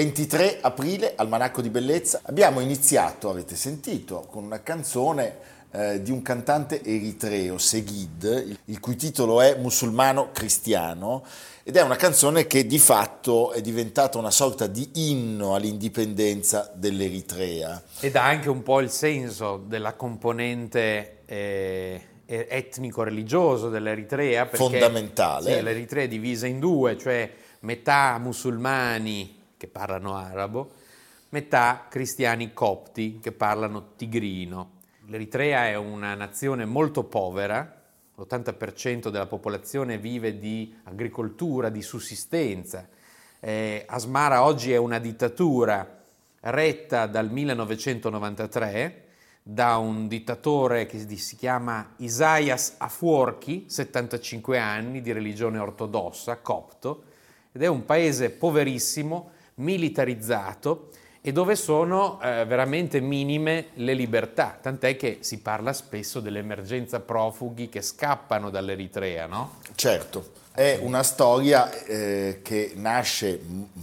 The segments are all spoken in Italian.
23 aprile, Almanacco di Bellezza, abbiamo iniziato, avete sentito, con una canzone eh, di un cantante eritreo, Seguid, il cui titolo è Musulmano Cristiano, ed è una canzone che di fatto è diventata una sorta di inno all'indipendenza dell'Eritrea. Ed ha anche un po' il senso della componente... Eh etnico-religioso dell'Eritrea. Perché, Fondamentale. Sì, l'Eritrea è divisa in due, cioè metà musulmani che parlano arabo, metà cristiani copti che parlano tigrino. L'Eritrea è una nazione molto povera, l'80% della popolazione vive di agricoltura, di sussistenza. Eh, Asmara oggi è una dittatura retta dal 1993 da un dittatore che si chiama Isaias Afwerki, 75 anni, di religione ortodossa, copto, ed è un paese poverissimo, militarizzato e dove sono eh, veramente minime le libertà, tant'è che si parla spesso dell'emergenza profughi che scappano dall'Eritrea, no? Certo, è una storia eh, che nasce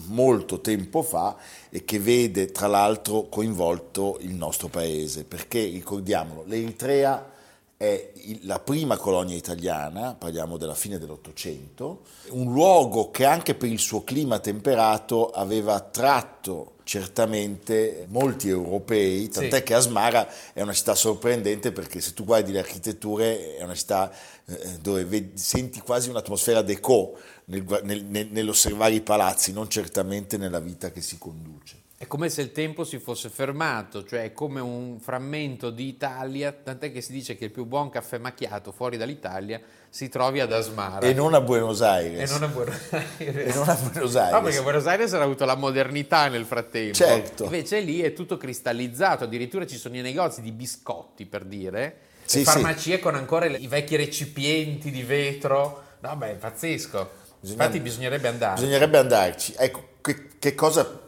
molto tempo fa e che vede tra l'altro coinvolto il nostro paese, perché ricordiamolo, l'Eritrea è la prima colonia italiana, parliamo della fine dell'Ottocento, un luogo che anche per il suo clima temperato aveva attratto certamente molti europei, tant'è sì. che Asmara è una città sorprendente perché se tu guardi le architetture è una città eh, dove vedi, senti quasi un'atmosfera déco nel, nel, nell'osservare i palazzi, non certamente nella vita che si conduce. È come se il tempo si fosse fermato, cioè è come un frammento di Italia, tant'è che si dice che il più buon caffè macchiato fuori dall'Italia si trovi ad Asmara. E non a Buenos Aires. E non a Buenos Aires. E non a Buenos Aires. No, perché Buenos Aires ha avuto la modernità nel frattempo. Certo. Invece lì è tutto cristallizzato, addirittura ci sono i negozi di biscotti, per dire, sì, farmacie sì. con ancora i vecchi recipienti di vetro. No, beh, è pazzesco. Bisogna... Infatti bisognerebbe andarci. Bisognerebbe andarci. Ecco, che, che cosa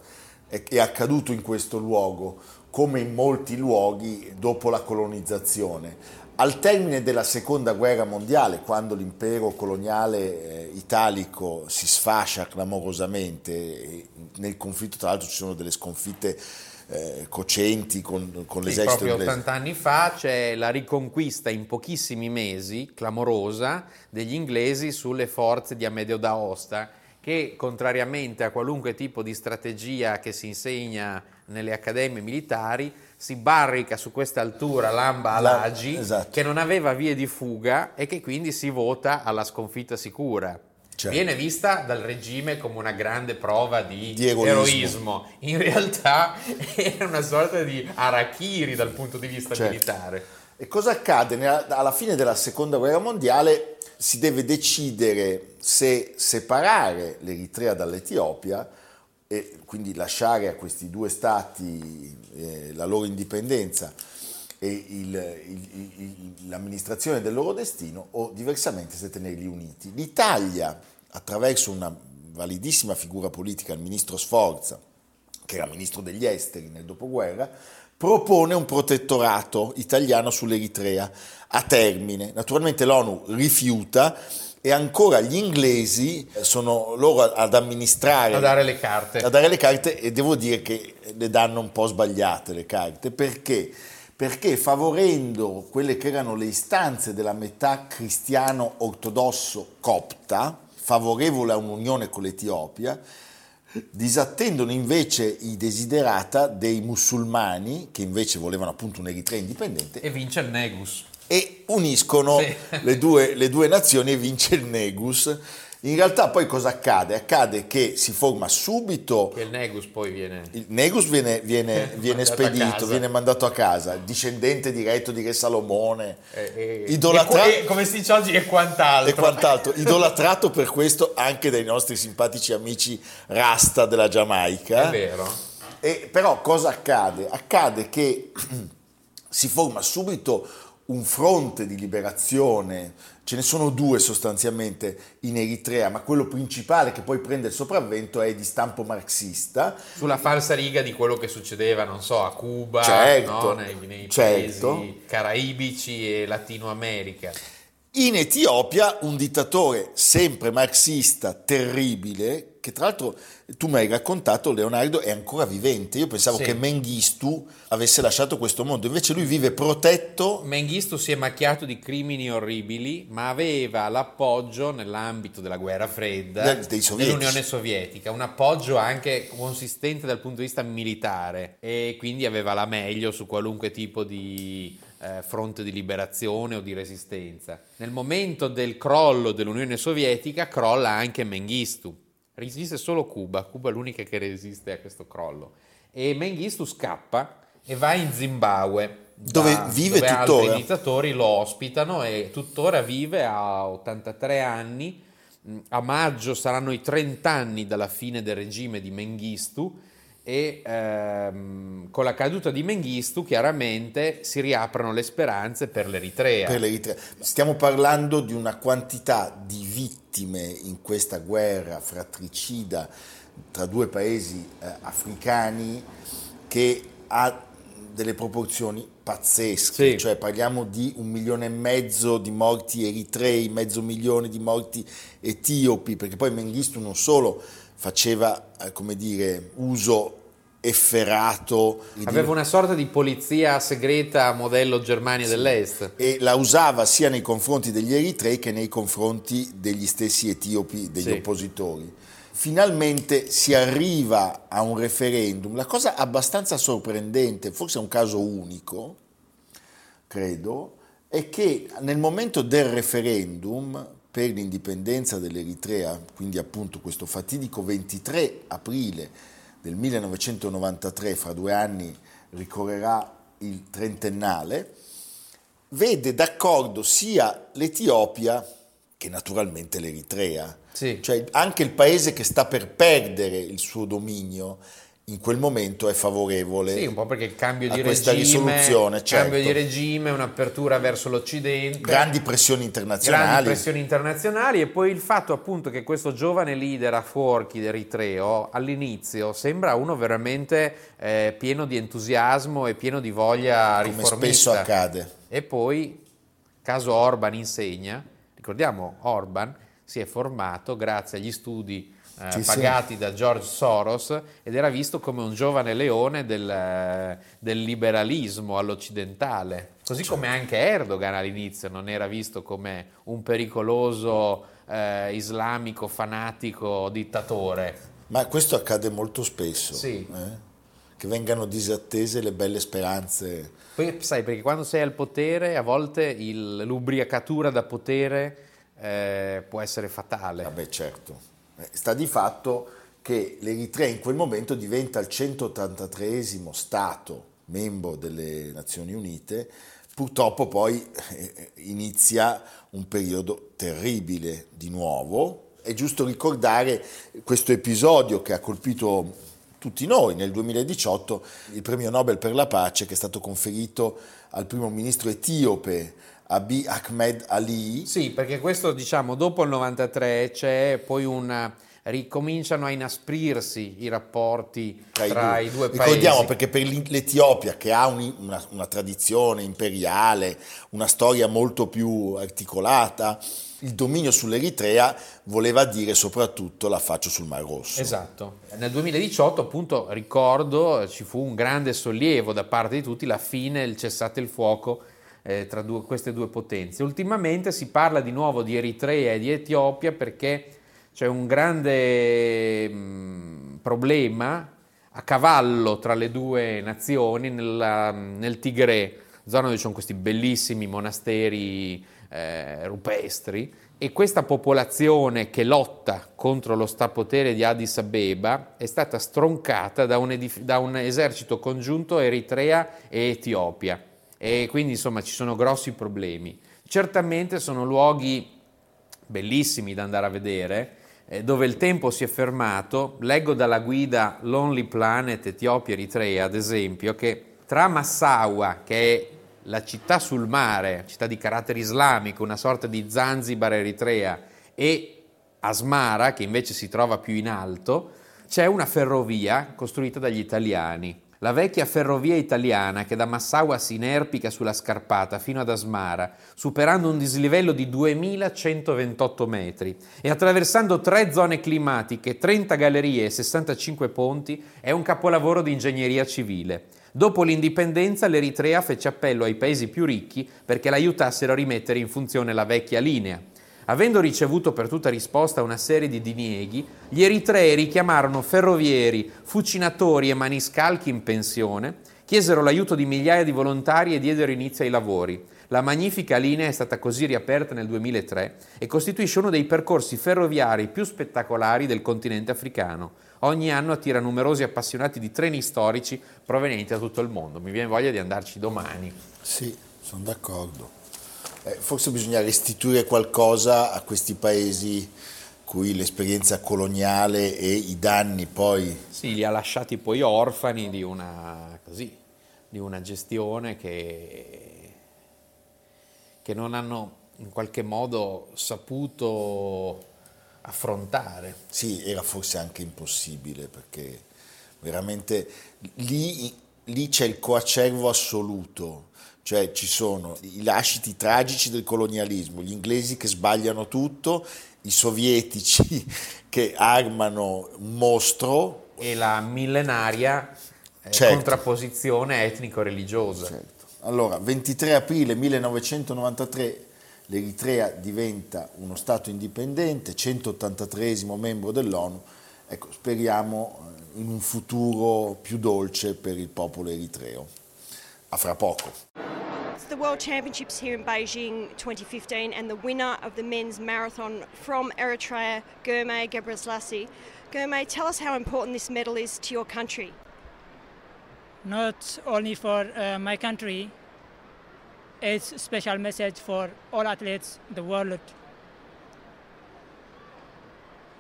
è accaduto in questo luogo, come in molti luoghi dopo la colonizzazione. Al termine della seconda guerra mondiale, quando l'impero coloniale eh, italico si sfascia clamorosamente, nel conflitto tra l'altro ci sono delle sconfitte eh, cocenti con, con sì, l'esercito proprio inglese. 80 anni fa c'è la riconquista in pochissimi mesi, clamorosa, degli inglesi sulle forze di Amedeo d'Aosta che contrariamente a qualunque tipo di strategia che si insegna nelle accademie militari, si barrica su questa altura Lamba Alagi, esatto. che non aveva vie di fuga e che quindi si vota alla sconfitta sicura. Certo. Viene vista dal regime come una grande prova di, di eroismo. eroismo. In realtà era una sorta di arachiri dal punto di vista certo. militare. E cosa accade? alla fine della seconda guerra mondiale si deve decidere se separare l'Eritrea dall'Etiopia e quindi lasciare a questi due stati eh, la loro indipendenza e il, il, il, l'amministrazione del loro destino o diversamente se tenerli uniti. L'Italia, attraverso una validissima figura politica, il ministro Sforza, che era ministro degli esteri nel dopoguerra, propone un protettorato italiano sull'Eritrea a termine. Naturalmente l'ONU rifiuta e ancora gli inglesi sono loro ad amministrare, a dare le carte. A dare le carte e devo dire che le danno un po' sbagliate le carte perché? Perché favorendo quelle che erano le istanze della metà cristiano ortodosso copta, favorevole a un'unione con l'Etiopia, disattendono invece i desiderata dei musulmani che invece volevano appunto un'Eritrea indipendente. E vince il Negus. E uniscono sì. le, due, le, due, nazioni e vince il Negus. In realtà poi cosa accade? Accade che si forma subito... Che il Negus poi viene... Il Negus viene, viene, viene spedito, viene mandato a casa, discendente diretto di Re Salomone, e, e, idolatra- e, come si dice oggi, e quant'altro. E quant'altro, idolatrato per questo anche dai nostri simpatici amici Rasta della Giamaica. È vero. E, però cosa accade? Accade che si forma subito un fronte di liberazione, ce ne sono due sostanzialmente in Eritrea, ma quello principale che poi prende il sopravvento è di stampo marxista. Sulla falsa riga di quello che succedeva, non so, a Cuba, certo, no? nei, nei certo. paesi caraibici e Latino America. In Etiopia un dittatore sempre marxista, terribile, che tra l'altro tu mi hai raccontato, Leonardo è ancora vivente. Io pensavo Sì. che Mengistu avesse lasciato questo mondo, invece lui vive protetto. Mengistu si è macchiato di crimini orribili, ma aveva l'appoggio nell'ambito della guerra fredda dell'Unione Sovietica, un appoggio anche consistente dal punto di vista militare e quindi aveva la meglio su qualunque tipo di eh, fronte di liberazione o di resistenza. Nel momento del crollo dell'Unione Sovietica crolla anche Mengistu. Resiste solo Cuba, Cuba è l'unica che resiste a questo crollo. E Mengistu scappa e va in Zimbabwe, Dove da- vive dove tuttora. altri dittatori lo ospitano e tuttora vive a 83 anni. Mm, A maggio saranno i 30 anni dalla fine del regime di Mengistu e ehm, con la caduta di Mengistu chiaramente si riaprono le speranze per l'Eritrea. per l'Eritrea. Stiamo parlando di una quantità di vittime in questa guerra fratricida tra due paesi eh, africani che ha delle proporzioni pazzesche, Sì. cioè parliamo di un milione e mezzo di morti eritrei, mezzo milione di morti etiopi, perché poi Mengistu non solo faceva, eh, come dire, uso efferato Aveva una sorta di polizia segreta modello Germania dell'Est. e la usava sia nei confronti degli eritrei che nei confronti degli stessi etiopi, degli Sì. oppositori. Finalmente si arriva a un referendum, la cosa abbastanza sorprendente, forse è un caso unico, credo, è che nel momento del referendum per l'indipendenza dell'Eritrea, quindi appunto questo fatidico 23 aprile del 1993, fra due anni ricorrerà il trentennale, vede d'accordo sia l'Etiopia che naturalmente l'Eritrea. Sì. Cioè anche il paese che sta per perdere il suo dominio in quel momento è favorevole Sì, un po' perché il cambio di questa regime, risoluzione, certo. cambio di regime, un'apertura verso l'Occidente, grandi pressioni grandi internazionali. pressioni internazionali e poi il fatto appunto che questo giovane leader a fuorchi eritreo all'inizio sembra uno veramente eh, pieno di entusiasmo e pieno di voglia come riformista. spesso accade. E poi, caso Orban insegna, ricordiamo Orban si è formato grazie agli studi eh, Sì, sì. pagati da George Soros ed era visto come un giovane leone del, eh, del liberalismo all'occidentale. Così come anche Erdogan all'inizio non era visto come un pericoloso eh, islamico fanatico dittatore. Ma questo accade molto spesso, Sì. eh? che vengano disattese le belle speranze. Poi sai, perché quando sei al potere a volte il- l'ubriacatura da potere eh, può essere fatale. Vabbè, certo. Eh, Sta di fatto che l'Eritrea in quel momento diventa il 183esimo Stato membro delle Nazioni Unite, purtroppo poi eh, inizia un periodo terribile di nuovo. È giusto ricordare questo episodio che ha colpito tutti noi nel 2018, il premio Nobel per la pace che è stato conferito al primo ministro etiope Abiy Ahmed Ali. Sì, perché questo diciamo dopo il 93 c'è poi una ricominciano a inasprirsi i rapporti tra, i due, paesi. Ricordiamo perché per l'Etiopia che ha un- una, una tradizione imperiale, una storia molto più articolata, il dominio sull'Eritrea voleva dire soprattutto la faccio sul Mar Rosso. Esatto. Nel 2018, appunto, ricordo, ci fu un grande sollievo da parte di tutti, la fine, il cessate il fuoco eh, tra due- queste due potenze. Ultimamente si parla di nuovo di Eritrea e di Etiopia perché c'è un grande mh, problema a cavallo tra le due nazioni nella- nel Tigre, zona dove ci sono questi bellissimi monasteri eh, rupestri e questa popolazione che lotta contro lo stapotere di Addis Abeba è stata stroncata da un, edif- da un esercito congiunto Eritrea e Etiopia e quindi insomma ci sono grossi problemi. Certamente sono luoghi bellissimi da andare a vedere, eh, dove il tempo si è fermato. Leggo dalla guida Lonely Planet Etiopia-Eritrea, ad esempio, che tra Massawa, che è la città sul mare, città di carattere islamico, una sorta di Zanzibar eritrea, e Asmara, che invece si trova più in alto, c'è una ferrovia costruita dagli italiani. La vecchia ferrovia italiana che da Massaua si inerpica sulla scarpata fino ad Asmara, superando un dislivello di 2128 metri e attraversando tre zone climatiche, 30 gallerie e 65 ponti, è un capolavoro di ingegneria civile. Dopo l'indipendenza l'Eritrea fece appello ai paesi più ricchi perché l'aiutassero a rimettere in funzione la vecchia linea. Avendo ricevuto per tutta risposta una serie di dinieghi, gli eritrei richiamarono ferrovieri, fucinatori e maniscalchi in pensione, chiesero l'aiuto di migliaia di volontari e diedero inizio ai lavori. La magnifica linea è stata così riaperta nel 2003 e costituisce uno dei percorsi ferroviari più spettacolari del continente africano ogni anno attira numerosi appassionati di treni storici provenienti da tutto il mondo. Mi viene voglia di andarci domani. Sì, sono d'accordo. Eh, forse bisogna restituire qualcosa a questi paesi cui l'esperienza coloniale e i danni poi... Sì, li ha lasciati poi orfani di una, così, di una gestione che, che non hanno in qualche modo saputo affrontare. Sì, era forse anche impossibile perché veramente lì, lì c'è il coacervo assoluto, cioè ci sono i lasciti tragici del colonialismo, gli inglesi che sbagliano tutto, i sovietici che armano un mostro. E la millenaria eh, certo. contrapposizione etnico-religiosa. Certo. Allora, 23 aprile 1993 l'Eritrea diventa uno Stato indipendente, 183 membro dell'ONU, ecco, speriamo eh, in un futuro più dolce per il popolo eritreo. A fra poco. the World Championships here in Beijing 2015 and the winner of the men's marathon from Eritrea, Germe Gebrselassie. Germe, tell us how important this medal is to your country. Not only for uh, my country, it's a special message for all athletes in the world.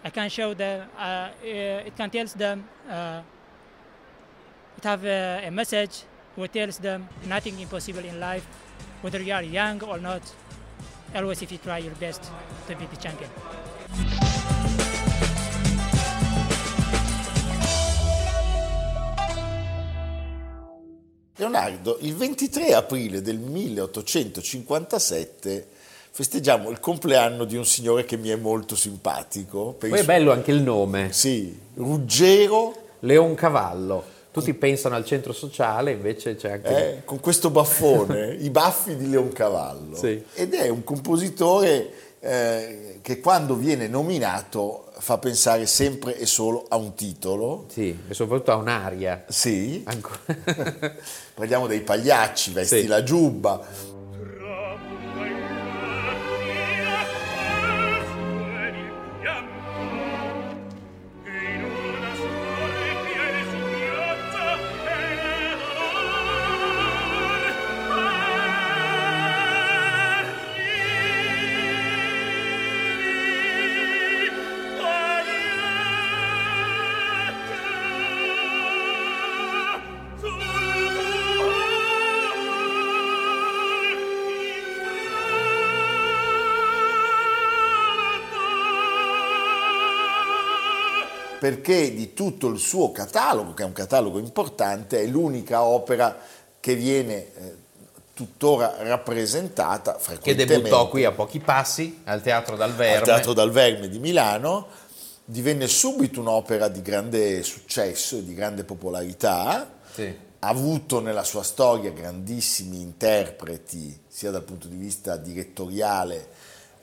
I can show them, uh, uh it can tell them, uh, it have a, a message which tells them nothing impossible in life, whether you are young or not. Always, if you try your best to be the champion. Leonardo, il 23 aprile del 1857 festeggiamo il compleanno di un signore che mi è molto simpatico. Poi è bello anche il nome. Sì, Ruggero Leoncavallo. Tutti pensano al centro sociale, invece c'è anche... Eh, con questo baffone, i baffi di Leoncavallo. Sì. Ed è un compositore eh, che quando viene nominato fa pensare sempre e solo a un titolo. Sì, e soprattutto a un'aria. Sì. Parliamo dei pagliacci, vesti sì. la giubba. Perché di tutto il suo catalogo, che è un catalogo importante, è l'unica opera che viene eh, tuttora rappresentata Che debuttò qui a pochi passi, al Teatro Dal Verme. Al Teatro Dal Verme di Milano, divenne subito un'opera di grande successo e di grande popolarità. Sì. Ha avuto nella sua storia grandissimi interpreti, sia dal punto di vista direttoriale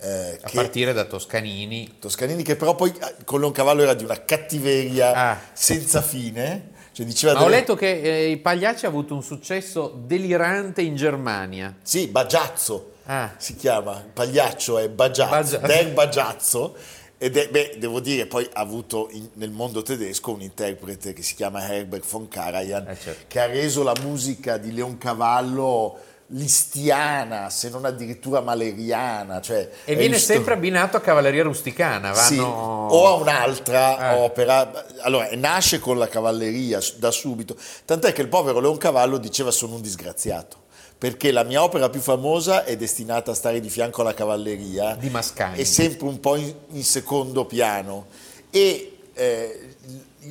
eh, a partire da Toscanini. Toscanini che però poi eh, con Leoncavallo era di una cattiveria ah. senza fine, Cioè, diceva Ma ho delle- letto che eh, i Pagliacci ha avuto un successo delirante in Germania. Sì, Bagiazzo Ah. si chiama, il pagliaccio è Bagiazzo, Bagiazzo. Der Bagiazzo, ed è, beh, devo dire, poi ha avuto in- nel mondo tedesco un interprete che si chiama Herbert von Karajan, Eh, certo. che ha reso la musica di Leoncavallo listiana, se non addirittura maleriana. Cioè, E viene sto- sempre abbinato a cavalleria rusticana. Sì, Vanno... o a un'altra Eh. opera. Allora, nasce con la cavalleria da subito, tant'è che il povero Leoncavallo diceva sono un disgraziato, perché la mia opera più famosa è destinata a stare di fianco alla cavalleria, Di Mascagni. è sempre un po' in, in secondo piano. E eh,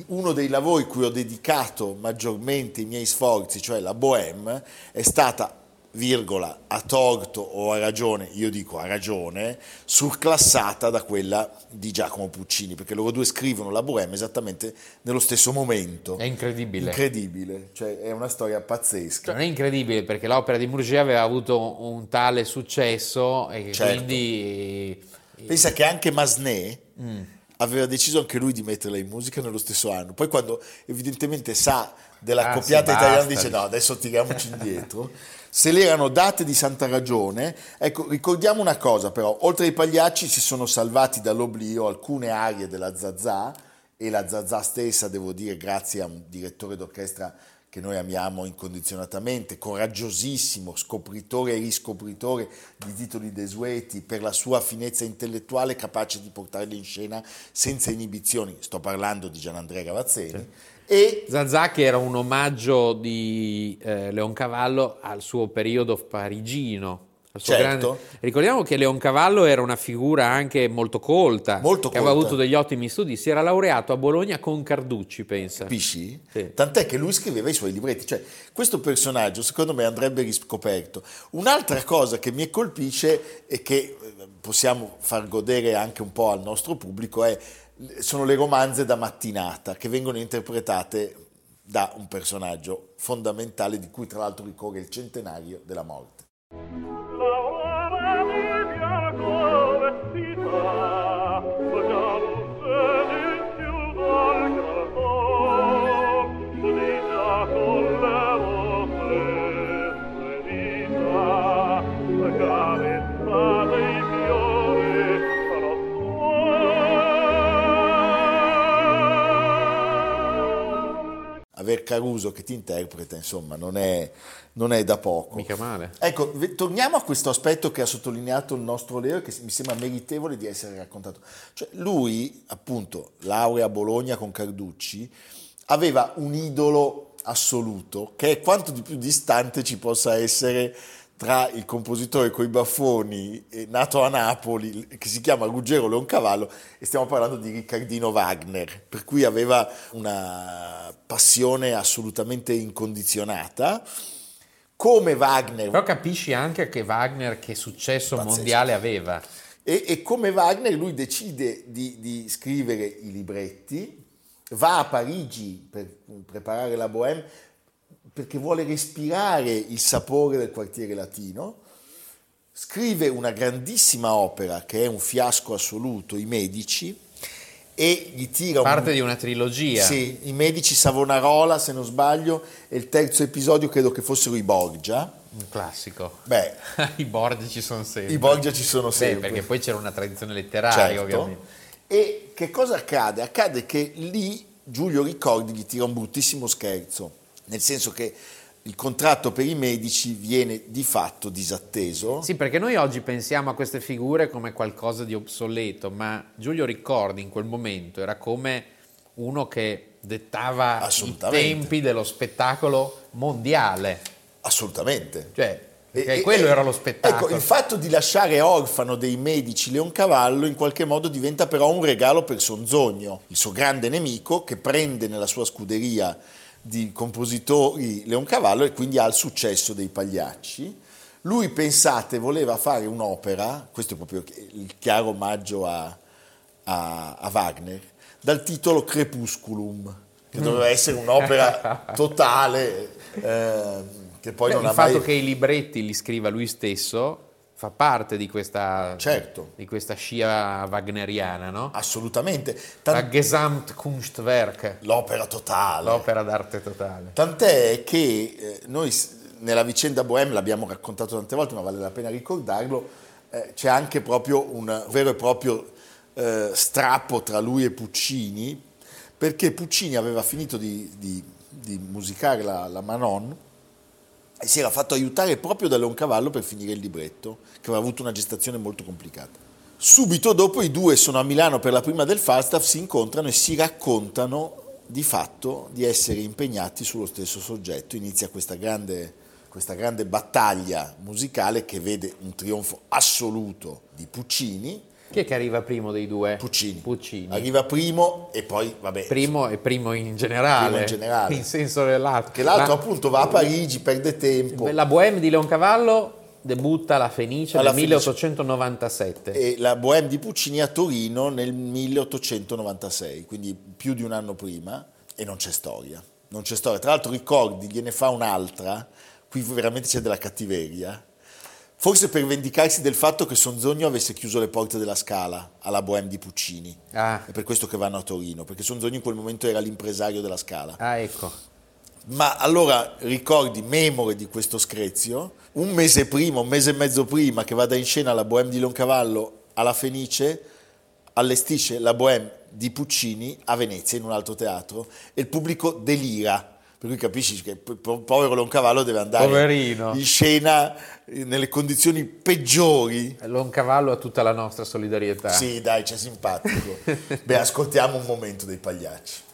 uno dei lavori cui ho dedicato maggiormente i miei sforzi, cioè la Bohème, è stata virgola, a torto o a ragione, io dico a ragione, surclassata da quella di Giacomo Puccini, perché loro due scrivono la Bohème esattamente nello stesso momento. È incredibile. Incredibile, cioè è una storia pazzesca. Cioè, non è incredibile perché l'opera di Murger aveva avuto un tale successo e Certo. quindi Pensa che anche Masné Mm. aveva deciso anche lui di metterla in musica nello stesso anno. Poi quando evidentemente sa della Ah, coppiata sì, italiana dice no, adesso tiriamoci indietro. Se le erano date di santa ragione, ecco, ricordiamo una cosa però, oltre ai pagliacci si sono salvati dall'oblio alcune arie della Zazà e la Zazà stessa, devo dire, grazie a un direttore d'orchestra che noi amiamo incondizionatamente, coraggiosissimo, scopritore e riscopritore di titoli desueti per la sua finezza intellettuale, capace di portarli in scena senza inibizioni. Sto parlando di Gianandrea Gavazzeni. E Zazà che era un omaggio di eh, Leoncavallo al suo periodo parigino. Certo. Ricordiamo che Leoncavallo era una figura anche molto colta, Molto che aveva colta. avuto degli ottimi studi, si era laureato a Bologna con Carducci, pensa. capisci? Sì. Tant'è che lui scriveva i suoi libretti. Cioè, questo personaggio, secondo me, andrebbe riscoperto. Un'altra cosa che mi colpisce e che possiamo far godere anche un po' al nostro pubblico è, sono le romanze da mattinata che vengono interpretate da un personaggio fondamentale di cui tra l'altro ricorre il centenario della morte. Caruso che ti interpreta, insomma, non è, non è da poco. Mica male. Ecco, torniamo a questo aspetto che ha sottolineato il nostro Leo, che mi sembra meritevole di essere raccontato. Cioè, lui, appunto, laurea a Bologna con Carducci, aveva un idolo assoluto, che è quanto di più distante ci possa essere tra il compositore coi baffoni, eh, nato a Napoli, che si chiama Ruggero Leoncavallo, e stiamo parlando di Riccardino Wagner, per cui aveva una passione assolutamente incondizionata. Come Wagner, Però capisci anche che Wagner che successo Pazzesco. mondiale aveva. E, e come Wagner lui decide di, di scrivere i libretti, va a Parigi per preparare la Bohème perché vuole respirare il sapore del quartiere latino, scrive una grandissima opera che è un fiasco assoluto, I Medici, e gli tira Parte un... di una trilogia. Sì, I Medici Savonarola, se non sbaglio, e il terzo episodio credo che fossero i Borgia. Un classico. Beh, I Borgia ci sono sempre. i Borgia ci sono Beh, sempre. perché poi c'era una tradizione letteraria, Certo. ovviamente. E che cosa accade? Accade che lì Giulio Ricordi gli tira un bruttissimo scherzo, nel senso che il contratto per i medici viene di fatto disatteso. Sì, perché noi oggi pensiamo a queste figure come qualcosa di obsoleto, ma Giulio Ricordi in quel momento era come uno che dettava i tempi dello spettacolo mondiale. Assolutamente. Cioè, E- e- quello e- era lo spettacolo. Ecco, il fatto di lasciare orfano dei medici Leoncavallo in qualche modo diventa però un regalo per Sonzogno, il suo grande nemico che prende nella sua scuderia di compositori Leoncavallo e quindi ha il successo dei pagliacci. Lui, pensate, voleva fare un'opera, questo è proprio il chiaro omaggio a, a- a Wagner, dal titolo Crepusculum, che doveva essere un'opera totale, eh, che poi Beh, non il ha fatto mai... che i libretti li scriva lui stesso fa parte di questa, Certo. di questa scia wagneriana, no? Assolutamente. Tan- La Gesamtkunstwerk, l'opera totale. l'opera d'arte totale. Tant'è che eh, noi nella vicenda Bohème l'abbiamo raccontato tante volte, ma vale la pena ricordarlo, eh, c'è anche proprio un vero e proprio eh, strappo tra lui e Puccini, perché Puccini aveva finito di, di- di musicare la, la Manon si era fatto aiutare proprio da Leoncavallo per finire il libretto, che aveva avuto una gestazione molto complicata. Subito dopo i due sono a Milano per la prima del Falstaff, si incontrano e si raccontano di fatto di essere impegnati sullo stesso soggetto. Inizia questa grande, questa grande battaglia musicale che vede un trionfo assoluto di Puccini. Chi è che arriva primo dei due? Puccini. Puccini. Arriva primo e poi, vabbè, Primo e primo in generale. Primo in generale. In senso dell'altro. che l'altro La- appunto va a Parigi, perde tempo. La Bohème di Leoncavallo debutta alla Fenice Alla nel Fenice. 1897. e la Bohème di Puccini a Torino nel 1896, quindi più di un anno prima, e non c'è storia. Non c'è storia. Tra l'altro ricordi, gliene fa un'altra, qui veramente c'è della cattiveria, forse per vendicarsi del fatto che Sonzogno avesse chiuso le porte della Scala alla Bohème di Puccini. Ah. È per questo che vanno a Torino, perché Sonzogno in quel momento era l'impresario della Scala. Ah, ecco. Ma allora ricordi, memore di questo screzio, un mese prima, un mese e mezzo prima che vada in scena la Bohème di Leoncavallo alla Fenice, allestisce la Bohème di Puccini a Venezia in un altro teatro e il pubblico delira. Per cui capisci che po- po- povero Leoncavallo deve andare Poverino. in scena eh, nelle condizioni peggiori. Leoncavallo ha tutta la nostra solidarietà. Sì, dai, c'è simpatico. Beh, ascoltiamo un momento dei pagliacci.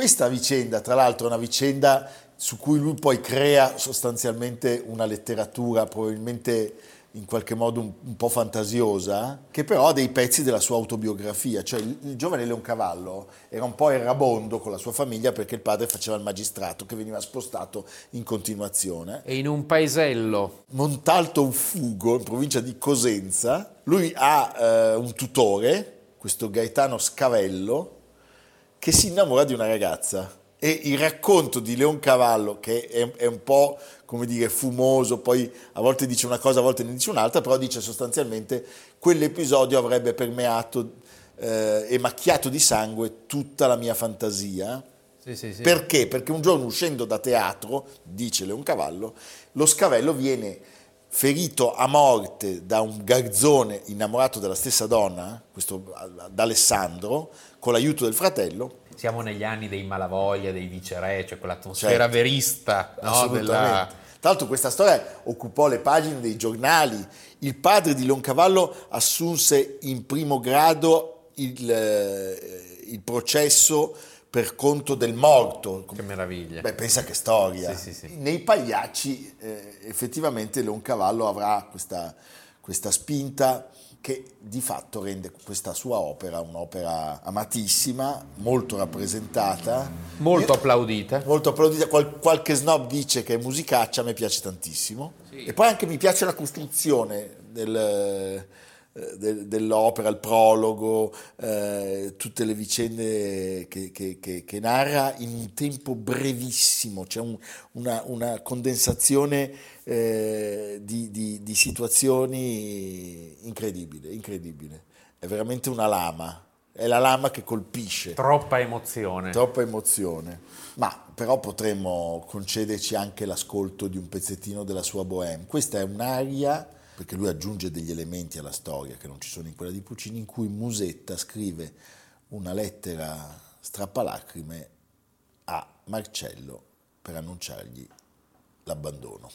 Questa vicenda, tra l'altro, è una vicenda su cui lui poi crea sostanzialmente una letteratura probabilmente in qualche modo un, un po' fantasiosa, che però ha dei pezzi della sua autobiografia. Cioè il, il giovane Leoncavallo era un po' errabondo con la sua famiglia perché il padre faceva il magistrato che veniva spostato in continuazione. E in un paesello Montalto Ufugo, in provincia di Cosenza, lui ha eh, un tutore, questo Gaetano Scavello, che si innamora di una ragazza. E il racconto di Leoncavallo, che è, è un po' come dire fumoso, poi a volte dice una cosa, a volte ne dice un'altra, però dice sostanzialmente quell'episodio avrebbe permeato eh, e macchiato di sangue tutta la mia fantasia. Sì, sì, sì. Perché? Perché un giorno uscendo da teatro, dice Leoncavallo, lo scavello viene ferito a morte da un garzone innamorato della stessa donna, questo D'Alessandro, con l'aiuto del fratello. Siamo negli anni dei Malavoglia, dei viceré, cioè quell'atmosfera Certo. verista no, della, Tra l'altro questa storia occupò le pagine dei giornali. Il padre di Leoncavallo assunse in primo grado il, eh, il processo per conto del morto. Che meraviglia. Beh, pensa che storia. Sì, sì, sì. Nei pagliacci eh, effettivamente Leoncavallo avrà questa, questa spinta che di fatto rende questa sua opera un'opera amatissima, molto rappresentata. Molto Io- applaudita. Molto applaudita, Qual- qualche snob dice che è musicaccia, a me piace tantissimo. E poi anche mi piace la costruzione del, eh, del- dell'opera, il prologo, eh, tutte le vicende che, che- che- che narra in un tempo brevissimo, c'è un- una, una condensazione eh, di, di- di situazioni incredibile, incredibile. È veramente una lama, è la lama che colpisce Troppa emozione. troppa emozione. Ma però potremmo concederci anche l'ascolto di un pezzettino della sua Bohème. Questa è un'aria, perché lui aggiunge degli elementi alla storia che non ci sono in quella di Puccini, in cui Musetta scrive una lettera strappalacrime a Marcello per annunciargli l'abbandono.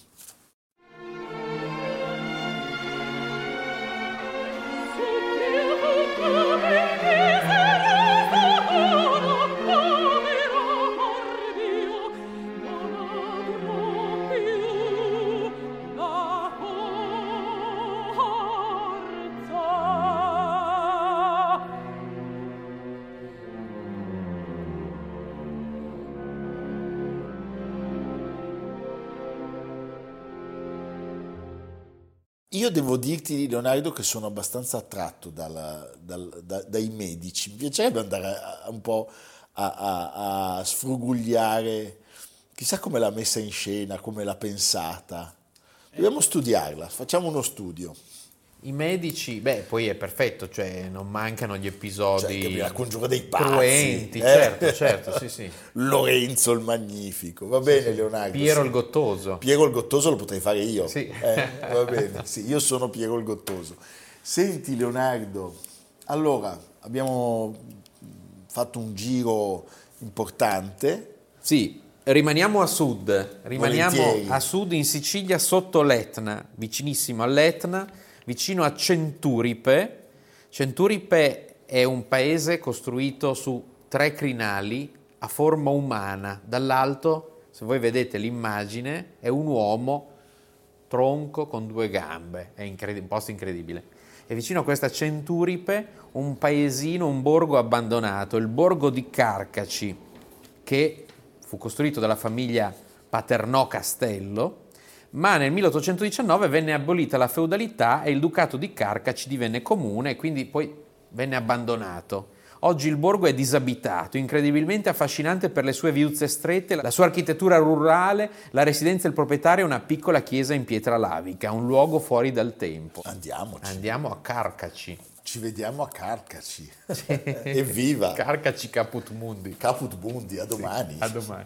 Io devo dirti, Leonardo, che sono abbastanza attratto dalla- dal- da- dai medici. Mi piacerebbe andare a- un po' a- a sfrugugliare, chissà come l'ha messa in scena, come l'ha pensata. Dobbiamo studiarla, facciamo uno studio. I medici, beh, poi è perfetto, cioè non mancano gli Cioè, episodi che la congiura dei pazzi. cruenti, eh? certo, certo, sì, sì. Lorenzo il Magnifico, va bene Leonardo. Piero sì. il Gottoso. Piero il Gottoso lo potrei fare io. Sì. Eh, va bene, sì, io sono Piero il Gottoso. Senti Leonardo, allora abbiamo fatto un giro importante. Sì, rimaniamo a sud, rimaniamo Volentieri. a sud in Sicilia sotto l'Etna, vicinissimo all'Etna, vicino a Centuripe. Centuripe è un paese costruito su tre crinali a forma umana. Dall'alto, se voi vedete l'immagine, è un uomo tronco con due gambe, è incredi- un posto incredibile. E vicino a questa Centuripe un paesino, un borgo abbandonato, il borgo di Carcaci, che fu costruito dalla famiglia Paternò Castello, ma nel 1819 venne abolita la feudalità e il ducato di Carcaci divenne comune e quindi poi venne abbandonato. Oggi il borgo è disabitato, incredibilmente affascinante per le sue viuzze strette, la sua architettura rurale, la residenza del proprietario è una piccola chiesa in pietra lavica, un luogo fuori dal tempo. Andiamoci, Andiamo a Carcaci. ci vediamo a Carcaci. Evviva! Carcaci Caput Mundi. Caput Bundi, a domani. A domani.